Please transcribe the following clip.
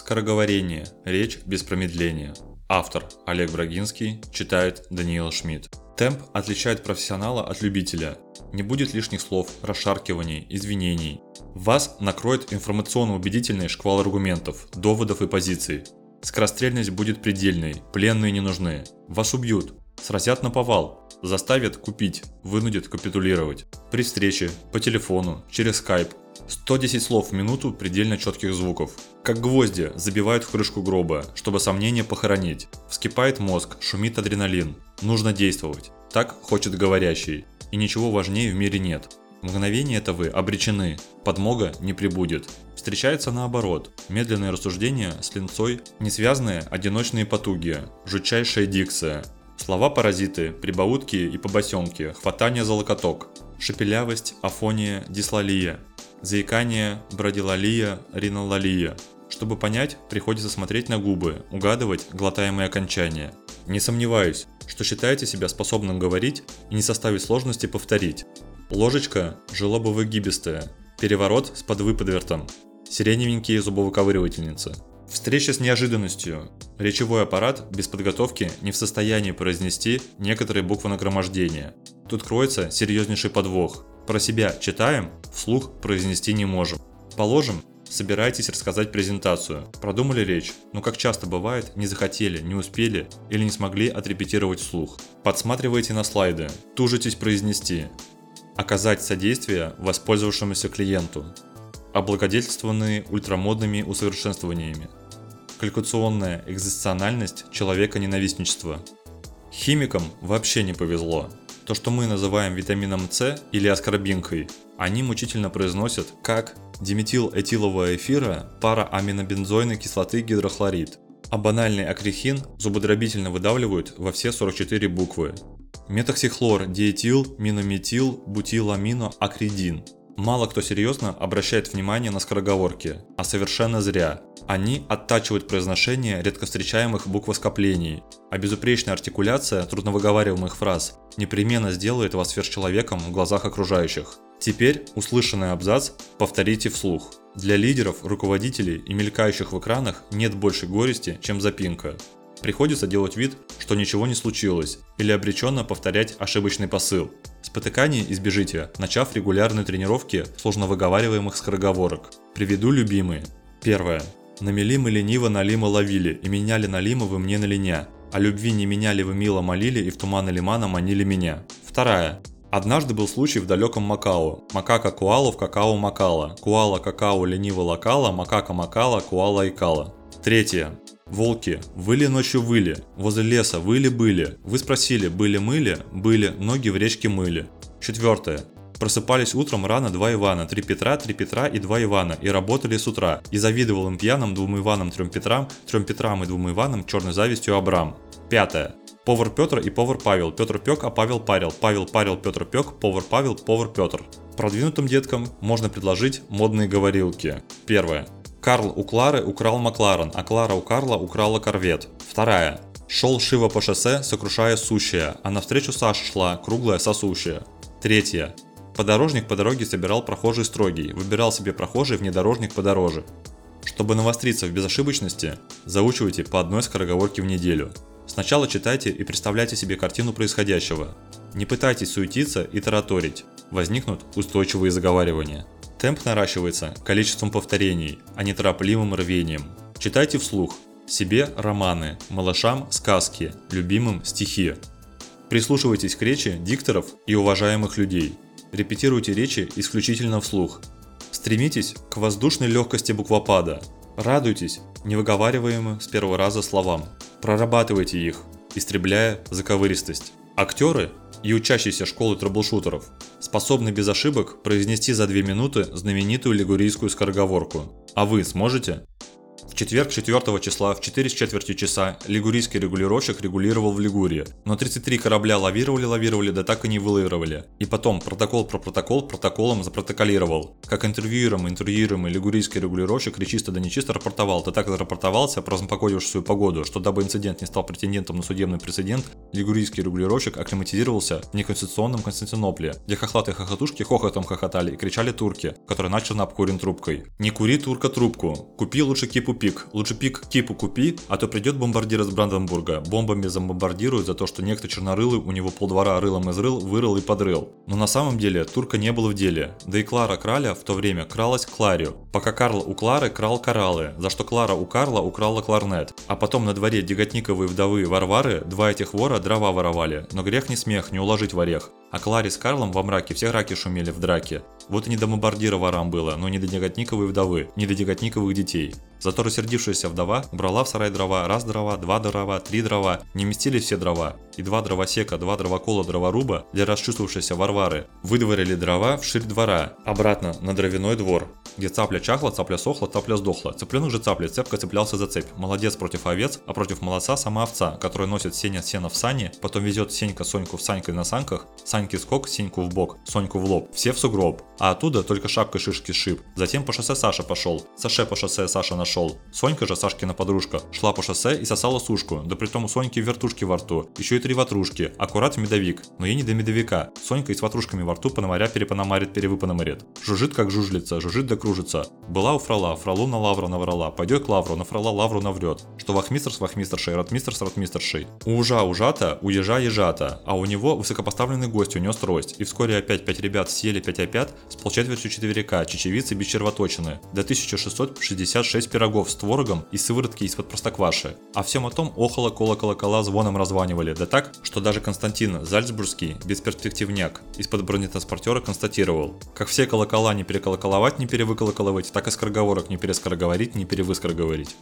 Скороговорение. Речь без промедления. Автор Олег Брагинский читает Даниил Шмидт. Темп отличает профессионала от любителя. Не будет лишних слов, расшаркиваний, извинений. Вас накроет информационно-убедительный шквал аргументов, доводов и позиций. Скорострельность будет предельной, пленные не нужны. Вас убьют, сразят на повал, заставят купить, вынудят капитулировать. При встрече, по телефону, через скайп. 110 слов в минуту предельно четких звуков. Как гвозди забивают в крышку гроба, чтобы сомнения похоронить. Вскипает мозг, шумит адреналин. Нужно действовать. Так хочет говорящий. И ничего важнее в мире нет. Мгновение это вы обречены. Подмога не прибудет. Встречается наоборот. Медленное рассуждение с линцой, несвязные одиночные потуги, жутчайшая дикция, Слова-паразиты, прибаутки и побосенки, хватание за локоток, шепелявость, афония, дислалия, заикание, брадилалия, риналалия. Чтобы понять, приходится смотреть на губы, угадывать глотаемые окончания. Не сомневаюсь, что считаете себя способным говорить и не составить сложности повторить. Ложечка – желобово-гибистая, переворот с подвыподвертом, сиреневенькие зубовыковыривательницы – Встреча с неожиданностью. Речевой аппарат без подготовки не в состоянии произнести некоторые буквы нагромождения. Тут кроется серьезнейший подвох. Про себя читаем, вслух произнести не можем. Положим, собираетесь рассказать презентацию. Продумали речь, но как часто бывает, не захотели, не успели или не смогли отрепетировать вслух. Подсматриваете на слайды, тужитесь произнести. Оказать содействие воспользовавшемуся клиенту. Облагодетельствованные ультрамодными усовершенствованиями – калькуляционная экзистенциальность человека-ненавистничества. Химикам вообще не повезло. То, что мы называем витамином С или аскорбинкой, они мучительно произносят как диметилэтилового эфира пара аминобензойной кислоты гидрохлорид, а банальный акрихин зубодробительно выдавливают во все 44 буквы. Метоксихлор, диэтил, минометил, бутиламино, акридин. Мало кто серьезно обращает внимание на скороговорки, а совершенно зря. Они оттачивают произношение редко встречаемых буквоскоплений, а безупречная артикуляция трудновыговариваемых фраз непременно сделает вас сверхчеловеком в глазах окружающих. Теперь услышанный абзац повторите вслух. Для лидеров, руководителей и мелькающих в экранах нет больше горести, чем запинка. Приходится делать вид, что ничего не случилось, или обреченно повторять ошибочный посыл. Спотыканий избежите, начав регулярные тренировки сложно выговариваемых скороговорок. Приведу любимые. Первое. Намели мы лениво налима ловили, и меняли налима вы мне на линя. А любви не меняли вы мило молили, и в туманы лимана манили меня. Вторая. Однажды был случай в далеком Макао. Макака куалу в какао макала. Куала какао лениво локала, макака макала, куала икала. Третье. Волки, выли ночью выли, возле леса выли-были. Вы спросили, были-мыли, были, ноги в речке мыли. Четвертое. Просыпались утром рано два Ивана, три Петра, три Петра и два Ивана, и работали с утра. И завидовал им пьяным двум Иванам, трем Петрам, трем Петрам и двум Иванам, черной завистью Абрам. Пятое. Повар Петр и повар Павел. Петр пек, а Павел парил. Павел парил, Петр пек, повар Павел, повар Петр. Продвинутым деткам можно предложить модные говорилки. Первое. Карл у Клары украл Макларен, а Клара у Карла украла корвет. Вторая. Шел Шива по шоссе, сокрушая сущее, а навстречу Саша шла, круглая сосущая. Третья. Подорожник по дороге собирал прохожий строгий, выбирал себе прохожий внедорожник подороже. Чтобы навостриться в безошибочности, заучивайте по одной скороговорке в неделю. Сначала читайте и представляйте себе картину происходящего. Не пытайтесь суетиться и тараторить, возникнут устойчивые заговаривания. Темп наращивается количеством повторений, а не торопливым рвением. Читайте вслух. Себе романы, малышам сказки, любимым стихи. Прислушивайтесь к речи дикторов и уважаемых людей – Репетируйте речи исключительно вслух. Стремитесь к воздушной легкости буквопада. Радуйтесь невыговариваемым с первого раза словам. Прорабатывайте их, истребляя заковыристость. Актеры и учащиеся школы трэблшутеров способны без ошибок произнести за 2 минуты знаменитую лигурийскую скороговорку. А вы сможете? В четверг 4 числа в 4 с четвертью часа лигурийский регулировщик регулировал в Лигурии, но 33 корабля лавировали-лавировали, да так и не вылавировали. И потом протокол про протокол протоколом запротоколировал. Как интервьюируемый интервьюируемый лигурийский регулировщик речисто да нечисто рапортовал, да так зарапортовался про погодившую погоду, что дабы инцидент не стал претендентом на судебный прецедент, лигурийский регулировщик акклиматизировался в неконституционном Константинополе, где хохлатые хохотушки хохотом хохотали и кричали турки, которые начали обкурен трубкой. «Не кури, турка, трубку! Купи лучше кипу пива!» Пик. Лучше пик кипу купи, а то придет бомбардир из Бранденбурга. Бомбами забомбардируют за то, что некто чернорылый у него полдвора рылом изрыл, вырыл и подрыл. Но на самом деле турка не был в деле. Да и Клара Краля в то время кралась к Кларию, пока Карл у Клары крал кораллы, за что Клара у Карла украла кларнет. А потом на дворе Деготниковой вдовы Варвары два этих вора дрова воровали, но грех не смех, не уложить в орех. А Кларе с Карлом во мраке все раки шумели в драке. Вот и не до бомбардира ворам было, но не до Деготниковой вдовы, не до Деготниковых детей. Зато рассердившаяся вдова брала в сарай дрова раз дрова, два дрова, три дрова, не вместились все дрова, и два дровосека, два дровокола дроворуба для расчувствовавшейся Варвары выдворили дрова в ширь двора, обратно на дровяной двор, где цапля чахла, цапля сохла, цапля сдохла. Цыпленок же цапли цепко цеплялся за цепь. Молодец против овец, а против молодца сама овца, которая носит сеня сена в сане, потом везет Сенька Соньку в Санькой на санках, Саньки скок, Сеньку в бок, Соньку в лоб, все в сугроб, а оттуда только шапкой шишки шип. Затем по шоссе Саша пошел, Саше по шоссе Саша нашел. Сонька же, Сашкина подружка, шла по шоссе и сосала сушку, да при том у Соньки вертушки во рту, еще и три ватрушки, аккурат в медовик, но ей не до медовика. Сонька и с ватрушками во рту пономаря перепономарит, перевыпономарит. Жужжит как жужлица, жужжит да кружится. Была у фрала, фралу на лавру наврала, пойдет к лавру, на фрала лавру наврет. Что вахмистр с вахмистршей, ротмистр с ротмистршей. У ужа ужата, у ежа ежата, а у него высокопоставленный гость унес трость. И вскоре опять пять ребят съели пять опят с полчетвертью четверика, чечевицы без червоточины, до 1666 пирогов с творогом и сыворотки из-под простокваши. А всем о том охоло кола колокола звоном раззванивали, да так, что даже Константин Зальцбургский, бесперспективняк, из-под бронетранспортера констатировал, как все колокола не переколоколовать, не перевыколоколовать, так и скороговорок не перескороговорить, не перевыскороговорить.